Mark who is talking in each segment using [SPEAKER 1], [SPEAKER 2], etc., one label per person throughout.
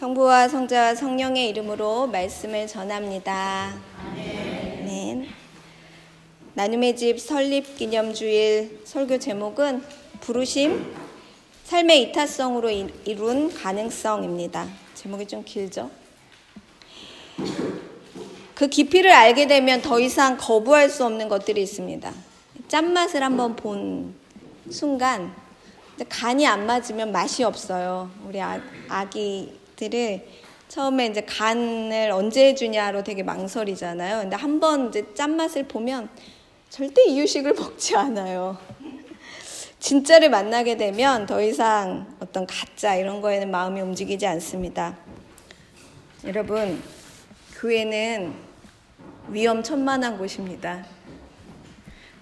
[SPEAKER 1] 성부와 성자와 성령의 이름으로 말씀을 전합니다. 아멘. 나눔의 집 설립 기념주일 설교 제목은 부르심, 삶의 이타성으로 이룬 가능성입니다. 제목이 좀 길죠? 그 깊이를 알게 되면 더 이상 거부할 수 없는 것들이 있습니다. 짠맛을 한번 본 순간 간이 안 맞으면 맛이 없어요. 우리 아, 아기 들을 처음에 이제 간을 언제 해주냐로 되게 망설이잖아요. 근데 한 번 이제 짠맛을 보면 절대 이유식을 먹지 않아요. 진짜를 만나게 되면 더 이상 어떤 가짜 이런 거에는 마음이 움직이지 않습니다. 여러분, 교회는 위험천만한 곳입니다.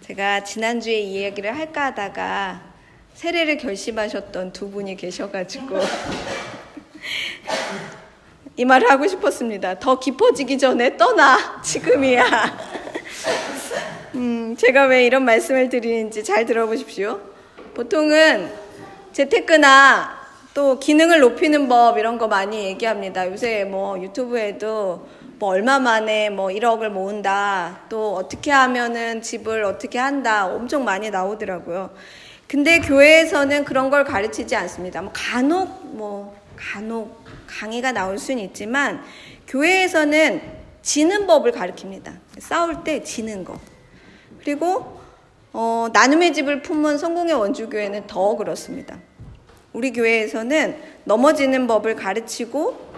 [SPEAKER 1] 제가 지난주에 이야기를 할까 하다가 세례를 결심하셨던 두 분이 계셔가지고 이 말을 하고 싶었습니다. 더 깊어지기 전에 떠나. 지금이야. 음, 제가 왜 이런 말씀을 드리는지 잘 들어보십시오. 보통은 재테크나 또 기능을 높이는 법 이런 거 많이 얘기합니다. 요새 뭐 유튜브에도 뭐 얼마 만에 뭐 1억을 모은다. 또 어떻게 하면은 집을 어떻게 한다. 엄청 많이 나오더라고요. 근데 교회에서는 그런 걸 가르치지 않습니다. 뭐 간혹 뭐 간혹 강의가 나올 수는 있지만 교회에서는 지는 법을 가르칩니다. 싸울 때 지는 거. 그리고 어, 나눔의 집을 품은 성공의 원주교회는 더 그렇습니다. 우리 교회에서는 넘어지는 법을 가르치고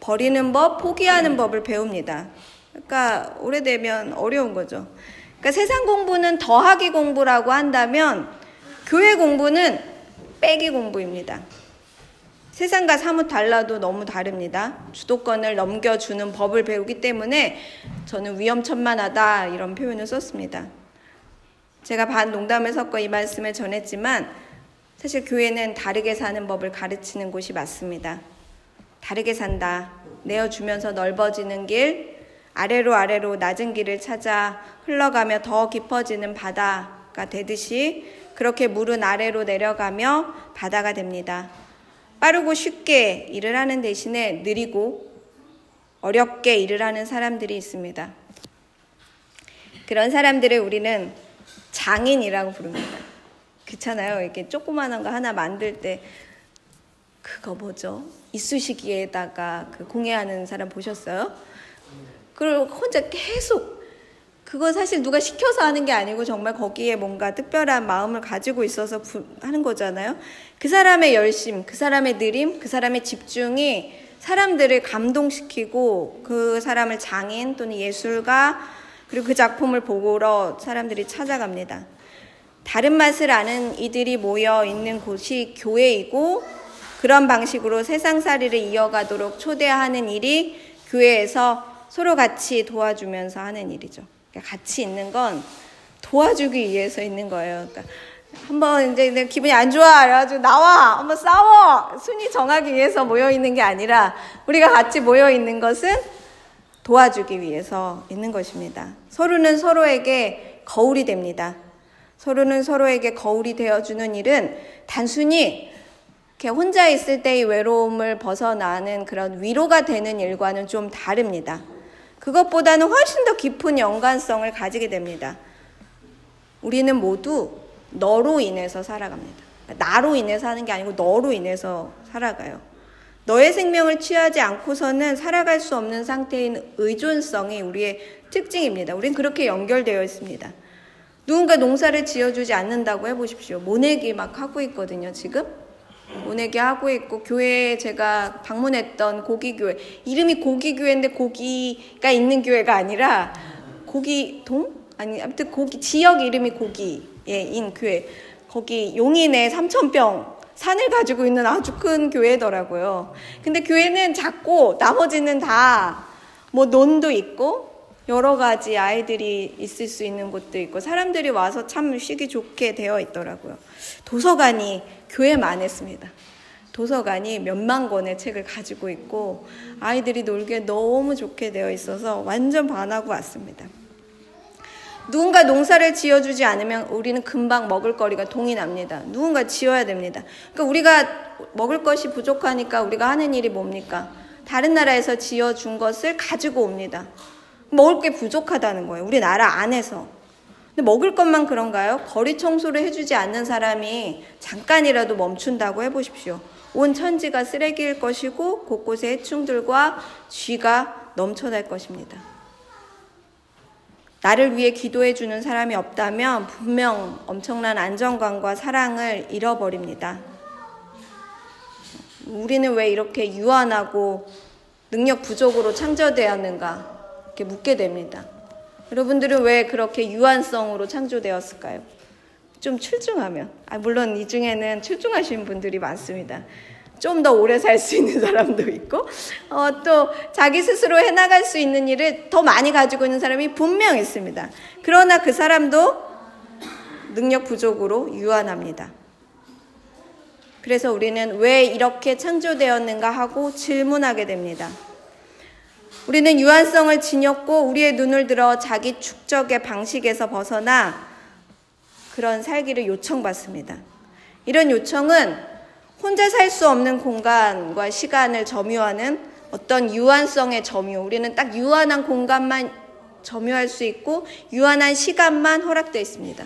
[SPEAKER 1] 버리는 법, 포기하는 법을 배웁니다. 그러니까 오래되면 어려운 거죠. 그러니까 세상 공부는 더하기 공부라고 한다면 교회 공부는 빼기 공부입니다. 세상과 사뭇 달라도 너무 다릅니다. 주도권을 넘겨주는 법을 배우기 때문에 저는 위험천만하다 이런 표현을 썼습니다. 제가 반 농담을 섞어 이 말씀을 전했지만 사실 교회는 다르게 사는 법을 가르치는 곳이 맞습니다. 다르게 산다. 내어주면서 넓어지는 길, 아래로 아래로 낮은 길을 찾아 흘러가며 더 깊어지는 바다가 되듯이 그렇게 물은 아래로 내려가며 바다가 됩니다. 빠르고 쉽게 일을 하는 대신에 느리고 어렵게 일을 하는 사람들이 있습니다. 그런 사람들을 우리는 장인이라고 부릅니다. 그렇잖아요. 이렇게 조그마한 거 하나 만들 때 그거 뭐죠? 이쑤시개에다가 그 공예하는 사람 보셨어요? 그걸 혼자 계속 그건 사실 누가 시켜서 하는 게 아니고 정말 거기에 뭔가 특별한 마음을 가지고 있어서 하는 거잖아요. 그 사람의 열심, 그 사람의 느림, 그 사람의 집중이 사람들을 감동시키고 그 사람을 장인 또는 예술가 그리고 그 작품을 보러 사람들이 찾아갑니다. 다른 맛을 아는 이들이 모여 있는 곳이 교회이고 그런 방식으로 세상살이를 이어가도록 초대하는 일이 교회에서 서로 같이 도와주면서 하는 일이죠. 그러니까 같이 있는 건 도와주기 위해서 있는 거예요. 그러니까 한번 이제 기분이 안 좋아. 그래가지고 나와. 한번 싸워. 순위 정하기 위해서 모여 있는 게 아니라 우리가 같이 모여 있는 것은 도와주기 위해서 있는 것입니다. 서로는 서로에게 거울이 됩니다. 서로는 서로에게 거울이 되어주는 일은 단순히 이렇게 혼자 있을 때의 외로움을 벗어나는 그런 위로가 되는 일과는 좀 다릅니다. 그것보다는 훨씬 더 깊은 연관성을 가지게 됩니다. 우리는 모두 너로 인해서 살아갑니다. 나로 인해서 하는 게 아니고 너로 인해서 살아가요. 너의 생명을 취하지 않고서는 살아갈 수 없는 상태인 의존성이 우리의 특징입니다. 우린 그렇게 연결되어 있습니다. 누군가 농사를 지어주지 않는다고 해보십시오. 모내기 막 하고 있거든요, 지금. 모내기 하고 있고 교회에 제가 방문했던 고기교회 이름이 고기교회인데 고기가 있는 교회가 아니라 고기동 아니 아무튼 고기 지역 이름이 고기인 교회 거기 용인에 삼천평 산을 가지고 있는 아주 큰 교회더라고요. 근데 교회는 작고 나머지는 다 뭐 논도 있고 여러 가지 아이들이 있을 수 있는 곳도 있고 사람들이 와서 참 쉬기 좋게 되어 있더라고요. 도서관이 교회만 했습니다. 도서관이 몇만 권의 책을 가지고 있고 아이들이 놀기에 너무 좋게 되어 있어서 완전 반하고 왔습니다. 누군가 농사를 지어주지 않으면 우리는 금방 먹을 거리가 동이 납니다. 누군가 지어야 됩니다. 그러니까 우리가 먹을 것이 부족하니까 우리가 하는 일이 뭡니까? 다른 나라에서 지어준 것을 가지고 옵니다. 먹을 게 부족하다는 거예요. 우리 나라 안에서. 근데 먹을 것만 그런가요? 거리 청소를 해주지 않는 사람이 잠깐이라도 멈춘다고 해보십시오. 온 천지가 쓰레기일 것이고 곳곳에 해충들과 쥐가 넘쳐날 것입니다. 나를 위해 기도해 주는 사람이 없다면 분명 엄청난 안정감과 사랑을 잃어버립니다. 우리는 왜 이렇게 유한하고 능력 부족으로 창조되었는가? 이렇게 묻게 됩니다. 여러분들은 왜 그렇게 유한성으로 창조되었을까요? 좀 출중하면. 아, 물론 이 중에는 출중하신 분들이 많습니다. 좀 더 오래 살 수 있는 사람도 있고, 어, 또 자기 스스로 해나갈 수 있는 일을 더 많이 가지고 있는 사람이 분명 있습니다. 그러나 그 사람도 능력 부족으로 유한합니다. 그래서 우리는 왜 이렇게 창조되었는가 하고 질문하게 됩니다. 우리는 유한성을 지녔고 우리의 눈을 들어 자기 축적의 방식에서 벗어나 그런 살기를 요청받습니다. 이런 요청은 혼자 살 수 없는 공간과 시간을 점유하는 어떤 유한성의 점유. 우리는 딱 유한한 공간만 점유할 수 있고 유한한 시간만 허락되어 있습니다.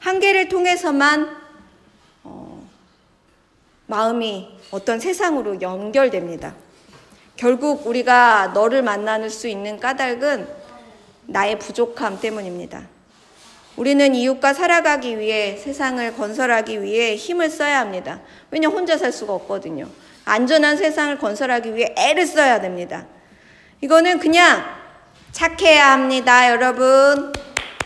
[SPEAKER 1] 한계를 통해서만 어, 마음이 어떤 세상으로 연결됩니다. 결국 우리가 너를 만날 수 있는 까닭은 나의 부족함 때문입니다. 우리는 이웃과 살아가기 위해 세상을 건설하기 위해 힘을 써야 합니다. 왜냐 혼자 살 수가 없거든요. 안전한 세상을 건설하기 위해 애를 써야 됩니다. 이거는 그냥 착해야 합니다, 여러분.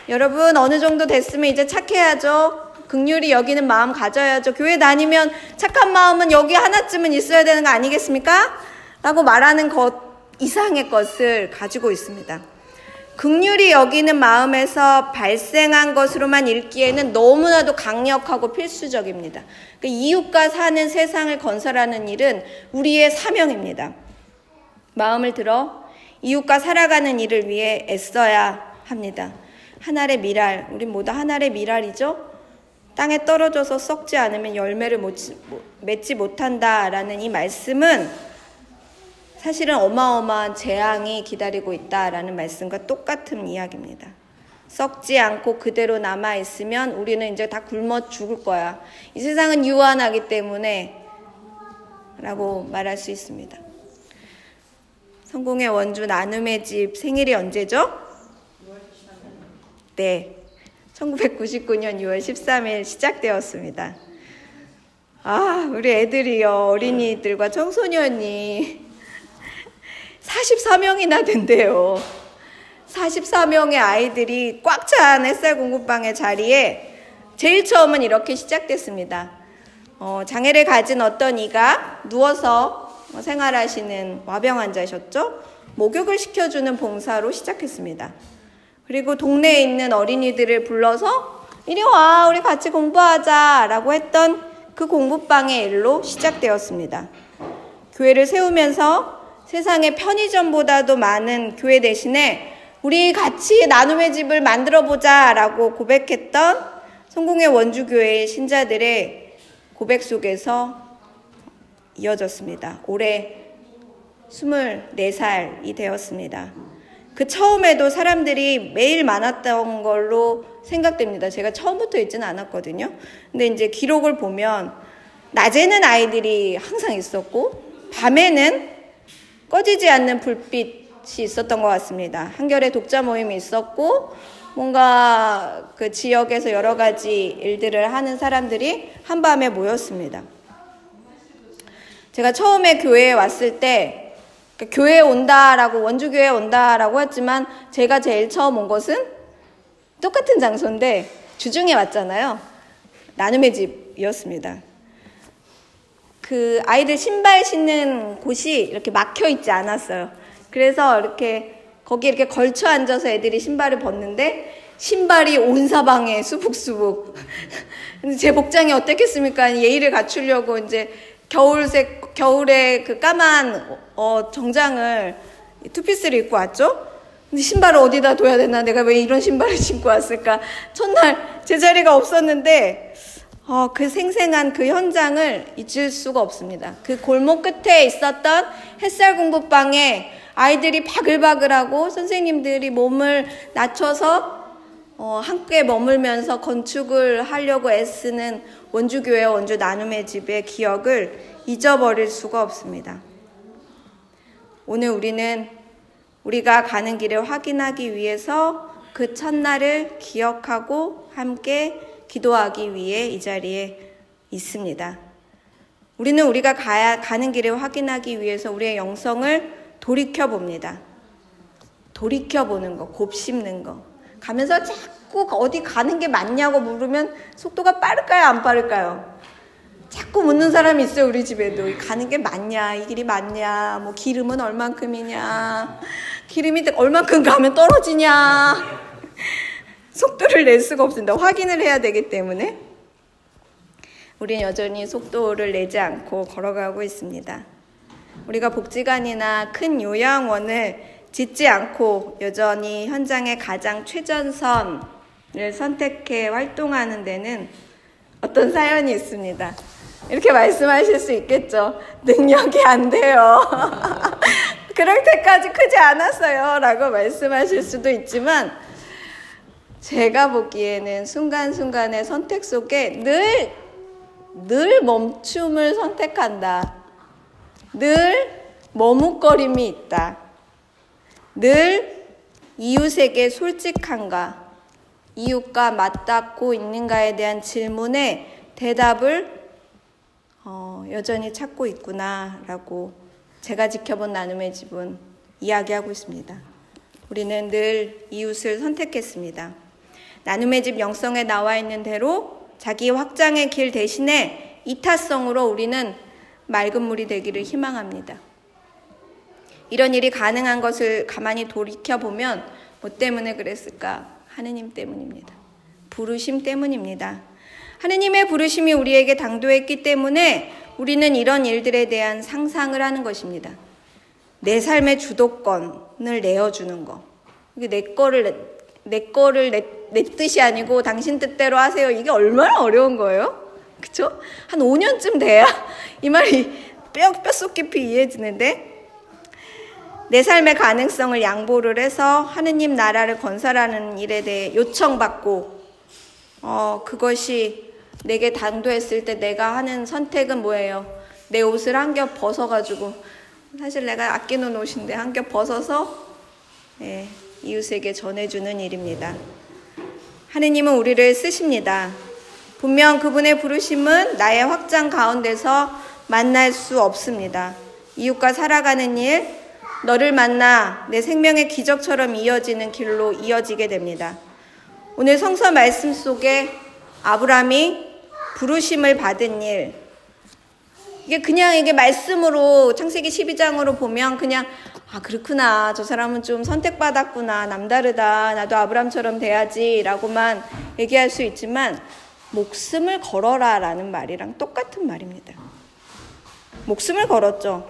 [SPEAKER 1] 여러분 어느 정도 됐으면 이제 착해야죠. 극률이 여기는 마음 가져야죠. 교회 다니면 착한 마음은 여기 하나쯤은 있어야 되는 거 아니겠습니까? 라고 말하는 것 이상의 것을 가지고 있습니다. 극률이 여기는 마음에서 발생한 것으로만 읽기에는 너무나도 강력하고 필수적입니다. 그 이웃과 사는 세상을 건설하는 일은 우리의 사명입니다. 마음을 들어 이웃과 살아가는 일을 위해 애써야 합니다. 하늘의 미랄, 우리 모두 하늘의 미랄이죠? 땅에 떨어져서 썩지 않으면 열매를 맺지 못한다라는 이 말씀은 사실은 어마어마한 재앙이 기다리고 있다라는 말씀과 똑같은 이야기입니다. 썩지 않고 그대로 남아 있으면 우리는 이제 다 굶어 죽을 거야. 이 세상은 유한하기 때문에 라고 말할 수 있습니다. 성공의 원주 나눔의 집 생일이 언제죠? 네. 1999년 6월 13일 시작되었습니다. 아, 우리 애들이요, 어린이들과 청소년이 44명이나 된대요. 44명의 아이들이 꽉 찬 햇살 공부방의 자리에 제일 처음은 이렇게 시작됐습니다. 어, 장애를 가진 어떤 이가 누워서 생활하시는 와병 환자셨죠? 목욕을 시켜주는 봉사로 시작했습니다. 그리고 동네에 있는 어린이들을 불러서 이리 와, 우리 같이 공부하자 라고 했던 그 공부방의 일로 시작되었습니다. 교회를 세우면서 세상에 편의점보다도 많은 교회 대신에 우리 같이 나눔의 집을 만들어 보자 라고 고백했던 성공의 원주교회의 신자들의 고백 속에서 이어졌습니다. 올해 24살이 되었습니다. 그 처음에도 사람들이 매일 많았던 걸로 생각됩니다. 제가 처음부터 있지는 않았거든요. 근데 이제 기록을 보면 낮에는 아이들이 항상 있었고 밤에는 꺼지지 않는 불빛이 있었던 것 같습니다. 한결의 독자 모임이 있었고 뭔가 그 지역에서 여러 가지 일들을 하는 사람들이 한밤에 모였습니다. 제가 처음에 교회에 왔을 때 그러니까 교회에 온다라고 원주교회에 온다라고 했지만 제가 제일 처음 온 것은 똑같은 장소인데 주중에 왔잖아요. 나눔의 집이었습니다. 그 아이들 신발 신는 곳이 이렇게 막혀 있지 않았어요. 그래서 이렇게 거기 이렇게 걸쳐 앉아서 애들이 신발을 벗는데 신발이 온 사방에 수북수북. 근데 제 복장이 어땠겠습니까? 예의를 갖추려고 이제 겨울색 겨울에 그 까만 어, 정장을 투피스를 입고 왔죠. 근데 신발을 어디다 둬야 되나? 내가 왜 이런 신발을 신고 왔을까? 첫날 제자리가 없었는데 어, 그 생생한 그 현장을 잊을 수가 없습니다. 그 골목 끝에 있었던 햇살 공부방에 아이들이 바글바글하고 선생님들이 몸을 낮춰서 어, 함께 머물면서 건축을 하려고 애쓰는 원주교회 원주 나눔의 집의 기억을 잊어버릴 수가 없습니다. 오늘 우리는 우리가 가는 길을 확인하기 위해서 그 첫날을 기억하고 함께 기도하기 위해 이 자리에 있습니다. 우리는 우리가 가야, 가는 길을 확인하기 위해서 우리의 영성을 돌이켜 봅니다. 돌이켜 보는 거, 곱씹는 거. 가면서 자꾸 어디 가는 게 맞냐고 물으면 속도가 빠를까요, 안 빠를까요? 자꾸 묻는 사람이 있어요, 우리 집에도. 가는 게 맞냐, 이 길이 맞냐, 뭐 기름은 얼만큼이냐, 기름이 얼만큼 가면 떨어지냐. 속도를 낼 수가 없습니다. 확인을 해야 되기 때문에. 우리는 여전히 속도를 내지 않고 걸어가고 있습니다. 우리가 복지관이나 큰 요양원을 짓지 않고 여전히 현장의 가장 최전선을 선택해 활동하는 데는 어떤 사연이 있습니다. 이렇게 말씀하실 수 있겠죠. 능력이 안 돼요. 그럴 때까지 크지 않았어요. 라고 말씀하실 수도 있지만, 제가 보기에는 순간순간의 선택 속에 늘, 늘 멈춤을 선택한다. 늘 머뭇거림이 있다. 늘 이웃에게 솔직한가, 이웃과 맞닿고 있는가에 대한 질문에 대답을 어, 여전히 찾고 있구나라고 제가 지켜본 나눔의 집은 이야기하고 있습니다. 우리는 늘 이웃을 선택했습니다. 나눔의 집 영성에 나와 있는 대로 자기 확장의 길 대신에 이타성으로 우리는 맑은 물이 되기를 희망합니다. 이런 일이 가능한 것을 가만히 돌이켜 보면 뭐 때문에 그랬을까? 하느님 때문입니다. 부르심 때문입니다. 하느님의 부르심이 우리에게 당도했기 때문에 우리는 이런 일들에 대한 상상을 하는 것입니다. 내 삶의 주도권을 내어주는 거. 내 거를, 내, 내 거를 내, 내 뜻이 아니고 당신 뜻대로 하세요. 이게 얼마나 어려운 거예요? 그쵸? 한 5년쯤 돼야 이 말이 뼈, 뼛속 깊이 이해지는데 내 삶의 가능성을 양보를 해서 하느님 나라를 건설하는 일에 대해 요청받고 어, 그것이 내게 당도했을 때 내가 하는 선택은 뭐예요? 내 옷을 한 겹 벗어가지고 사실 내가 아끼는 옷인데 한 겹 벗어서 네, 이웃에게 전해주는 일입니다. 하느님은 우리를 쓰십니다. 분명 그분의 부르심은 나의 확장 가운데서 만날 수 없습니다. 이웃과 살아가는 일, 너를 만나 내 생명의 기적처럼 이어지는 길로 이어지게 됩니다. 오늘 성서 말씀 속에 아브라함이 부르심을 받은 일. 이게 그냥 이게 말씀으로 창세기 12장으로 보면 그냥 아 그렇구나 저 사람은 좀 선택받았구나 남다르다 나도 아브람처럼 돼야지 라고만 얘기할 수 있지만 목숨을 걸어라 라는 말이랑 똑같은 말입니다. 목숨을 걸었죠.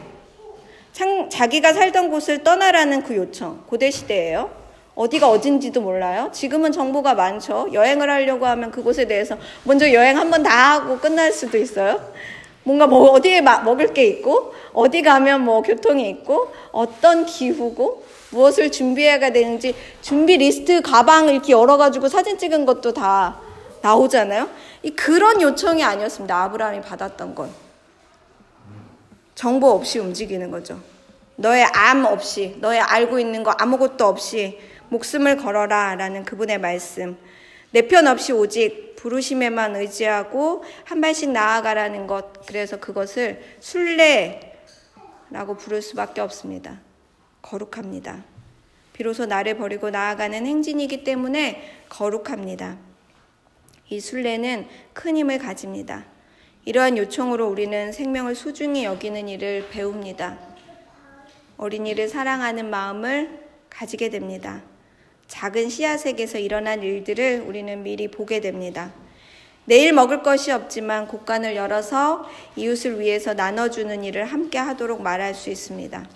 [SPEAKER 1] 자기가 살던 곳을 떠나라는 그 요청 고대 시대예요. 어디가 어딘지도 몰라요. 지금은 정보가 많죠. 여행을 하려고 하면 그곳에 대해서 먼저 여행 한번 다 하고 끝날 수도 있어요. 뭔가 뭐 어디에 먹을 게 있고 어디 가면 뭐 교통이 있고 어떤 기후고 무엇을 준비해야 되는지 준비 리스트 가방 이렇게 열어가지고 사진 찍은 것도 다 나오잖아요. 이 그런 요청이 아니었습니다. 아브라함이 받았던 건 정보 없이 움직이는 거죠. 너의 암 없이 너의 알고 있는 거 아무것도 없이 목숨을 걸어라 라는 그분의 말씀. 내 편 없이 오직 부르심에만 의지하고 한 발씩 나아가라는 것. 그래서 그것을 순례라고 부를 수밖에 없습니다. 거룩합니다. 비로소 나를 버리고 나아가는 행진이기 때문에 거룩합니다. 이 순례는 큰 힘을 가집니다. 이러한 요청으로 우리는 생명을 소중히 여기는 일을 배웁니다. 어린이를 사랑하는 마음을 가지게 됩니다. 작은 씨앗에게서 일어난 일들을 우리는 미리 보게 됩니다. 내일 먹을 것이 없지만 곳간을 열어서 이웃을 위해서 나눠주는 일을 함께 하도록 말할 수 있습니다.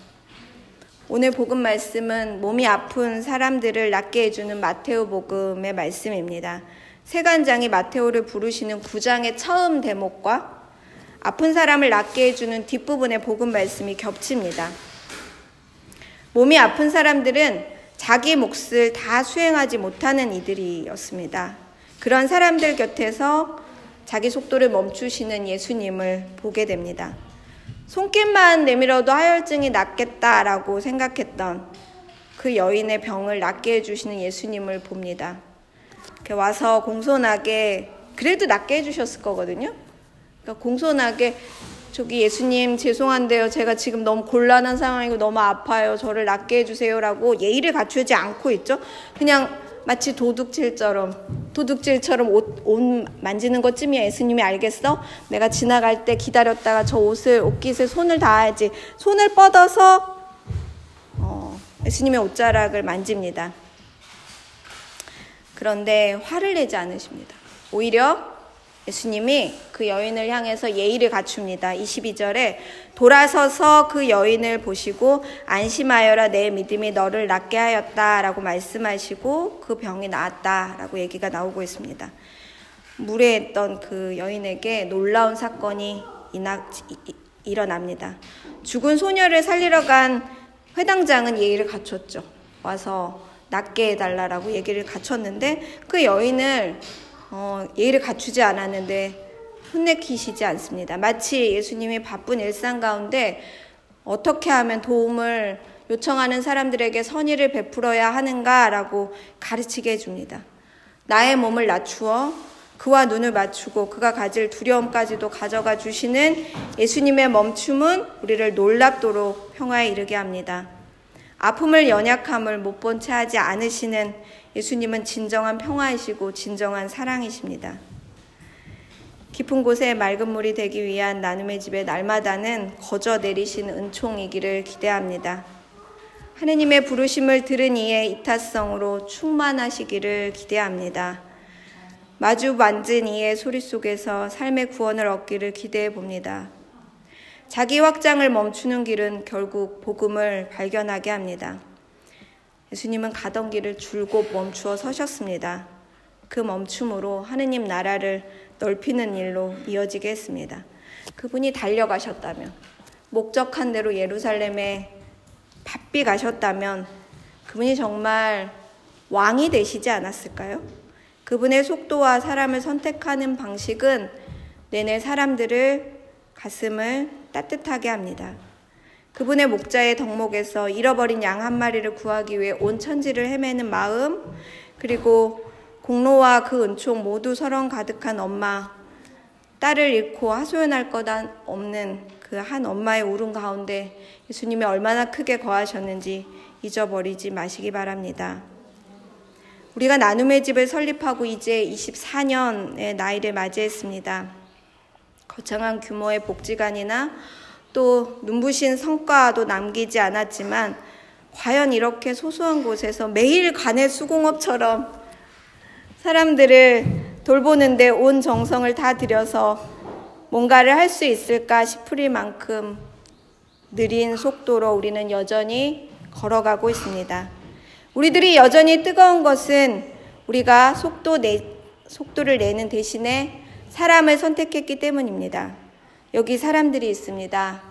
[SPEAKER 1] 오늘 복음 말씀은 몸이 아픈 사람들을 낫게 해주는 마테오 복음의 말씀입니다. 세간장이 마테오를 부르시는 9장의 처음 대목과 아픈 사람을 낫게 해주는 뒷부분의 복음 말씀이 겹칩니다. 몸이 아픈 사람들은 자기 몫을 다 수행하지 못하는 이들이었습니다. 그런 사람들 곁에서 자기 속도를 멈추시는 예수님을 보게 됩니다. 손길만 내밀어도 하혈증이 낫겠다라고 생각했던 그 여인의 병을 낫게 해주시는 예수님을 봅니다. 와서 공손하게 그래도 낫게 해주셨을 거거든요. 그러니까 공손하게 저기 예수님 죄송한데요. 제가 지금 너무 곤란한 상황이고 너무 아파요. 저를 낫게 해주세요라고 예의를 갖추지 않고 있죠. 그냥 마치 도둑질처럼 도둑질처럼 옷, 옷 만지는 것쯤이야 예수님이 알겠어? 내가 지나갈 때 기다렸다가 저 옷을 옷깃에 손을 닿아야지 손을 뻗어서 어, 예수님의 옷자락을 만집니다. 그런데 화를 내지 않으십니다. 오히려 예수님이 그 여인을 향해서 예의를 갖춥니다. 22절에 돌아서서 그 여인을 보시고 안심하여라 내 믿음이 너를 낫게 하였다라고 말씀하시고 그 병이 나았다라고 얘기가 나오고 있습니다. 물에 있던 그 여인에게 놀라운 사건이 일어납니다. 죽은 소녀를 살리러 간 회당장은 예의를 갖췄죠. 와서 낫게 해달라라고 얘기를 갖췄는데 그 여인을 어, 예의를 갖추지 않았는데 혼내키시지 않습니다. 마치 예수님이 바쁜 일상 가운데 어떻게 하면 도움을 요청하는 사람들에게 선의를 베풀어야 하는가라고 가르치게 해줍니다. 나의 몸을 낮추어 그와 눈을 맞추고 그가 가질 두려움까지도 가져가 주시는 예수님의 멈춤은 우리를 놀랍도록 평화에 이르게 합니다. 아픔을 연약함을 못 본 채 하지 않으시는 예수님은 진정한 평화이시고 진정한 사랑이십니다. 깊은 곳에 맑은 물이 되기 위한 나눔의 집에 날마다는 거저 내리신 은총이기를 기대합니다. 하느님의 부르심을 들은 이의 이타성으로 충만하시기를 기대합니다. 마주 만진 이의 소리 속에서 삶의 구원을 얻기를 기대해 봅니다. 자기 확장을 멈추는 길은 결국 복음을 발견하게 합니다. 예수님은 가던 길을 줄곧 멈추어 서셨습니다. 그 멈춤으로 하느님 나라를 넓히는 일로 이어지게 했습니다. 그분이 달려가셨다면, 목적한 대로 예루살렘에 바삐 가셨다면, 그분이 정말 왕이 되시지 않았을까요? 그분의 속도와 사람을 선택하는 방식은 내내 사람들을 가슴을 따뜻하게 합니다. 그분의 목자의 덕목에서 잃어버린 양 한 마리를 구하기 위해 온 천지를 헤매는 마음, 그리고 공로와 그 은총 모두 서론 가득한 엄마, 딸을 잃고 하소연할 것 없는 그 한 엄마의 울음 가운데 예수님이 얼마나 크게 거하셨는지 잊어버리지 마시기 바랍니다. 우리가 나눔의 집을 설립하고 이제 24년의 나이를 맞이했습니다. 거창한 규모의 복지관이나 또 눈부신 성과도 남기지 않았지만 과연 이렇게 소소한 곳에서 매일 간의 수공업처럼 사람들을 돌보는데 온 정성을 다 들여서 뭔가를 할 수 있을까 싶을 만큼 느린 속도로 우리는 여전히 걸어가고 있습니다. 우리들이 여전히 뜨거운 것은 우리가 속도 내, 속도를 내는 대신에 사람을 선택했기 때문입니다. 여기 사람들이 있습니다.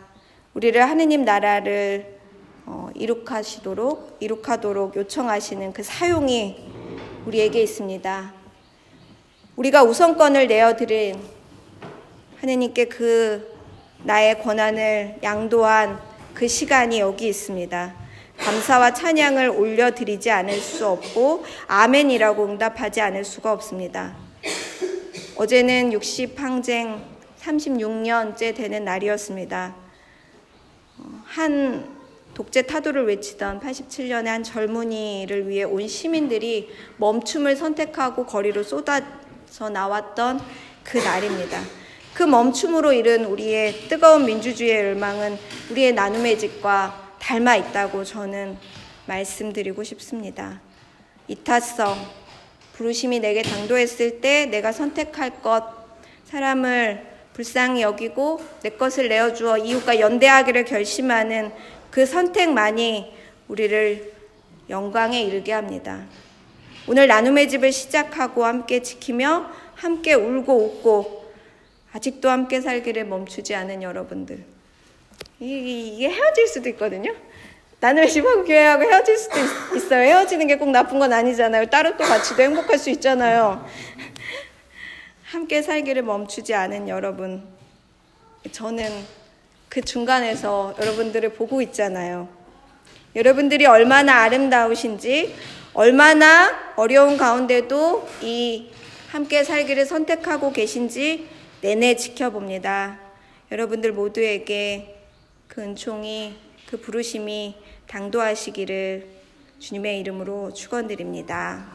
[SPEAKER 1] 우리를 하느님 나라를 어, 이룩하시도록 이룩하도록 요청하시는 그 사용이 우리에게 있습니다. 우리가 우선권을 내어드린 하느님께 그 나의 권한을 양도한 그 시간이 여기 있습니다. 감사와 찬양을 올려드리지 않을 수 없고 아멘이라고 응답하지 않을 수가 없습니다. 어제는 60항쟁 36년째 되는 날이었습니다. 한 독재 타도를 외치던 87년의 한 젊은이를 위해 온 시민들이 멈춤을 선택하고 거리로 쏟아져 나왔던 그 날입니다. 그 멈춤으로 이른 우리의 뜨거운 민주주의의 열망은 우리의 나눔의 집과 닮아 있다고 저는 말씀드리고 싶습니다. 이타성, 부르심이 내게 당도했을 때 내가 선택할 것, 사람을 불쌍히 여기고 내 것을 내어주어 이웃과 연대하기를 결심하는 그 선택만이 우리를 영광에 이르게 합니다. 오늘 나눔의 집을 시작하고 함께 지키며 함께 울고 웃고 아직도 함께 살기를 멈추지 않은 여러분들. 이게 헤어질 수도 있거든요. 나눔의 집하고 교회하고 헤어질 수도 있, 어요 헤어지는 게 꼭 나쁜 건 아니잖아요. 따로 또 같이도 행복할 수 있잖아요. 함께 살기를 멈추지 않은 여러분. 저는 그 중간에서 여러분들을 보고 있잖아요. 여러분들이 얼마나 아름다우신지, 얼마나 어려운 가운데도 이 함께 살기를 선택하고 계신지 내내 지켜봅니다. 여러분들 모두에게 그 은총이, 그 부르심이 당도하시기를 주님의 이름으로 축원드립니다.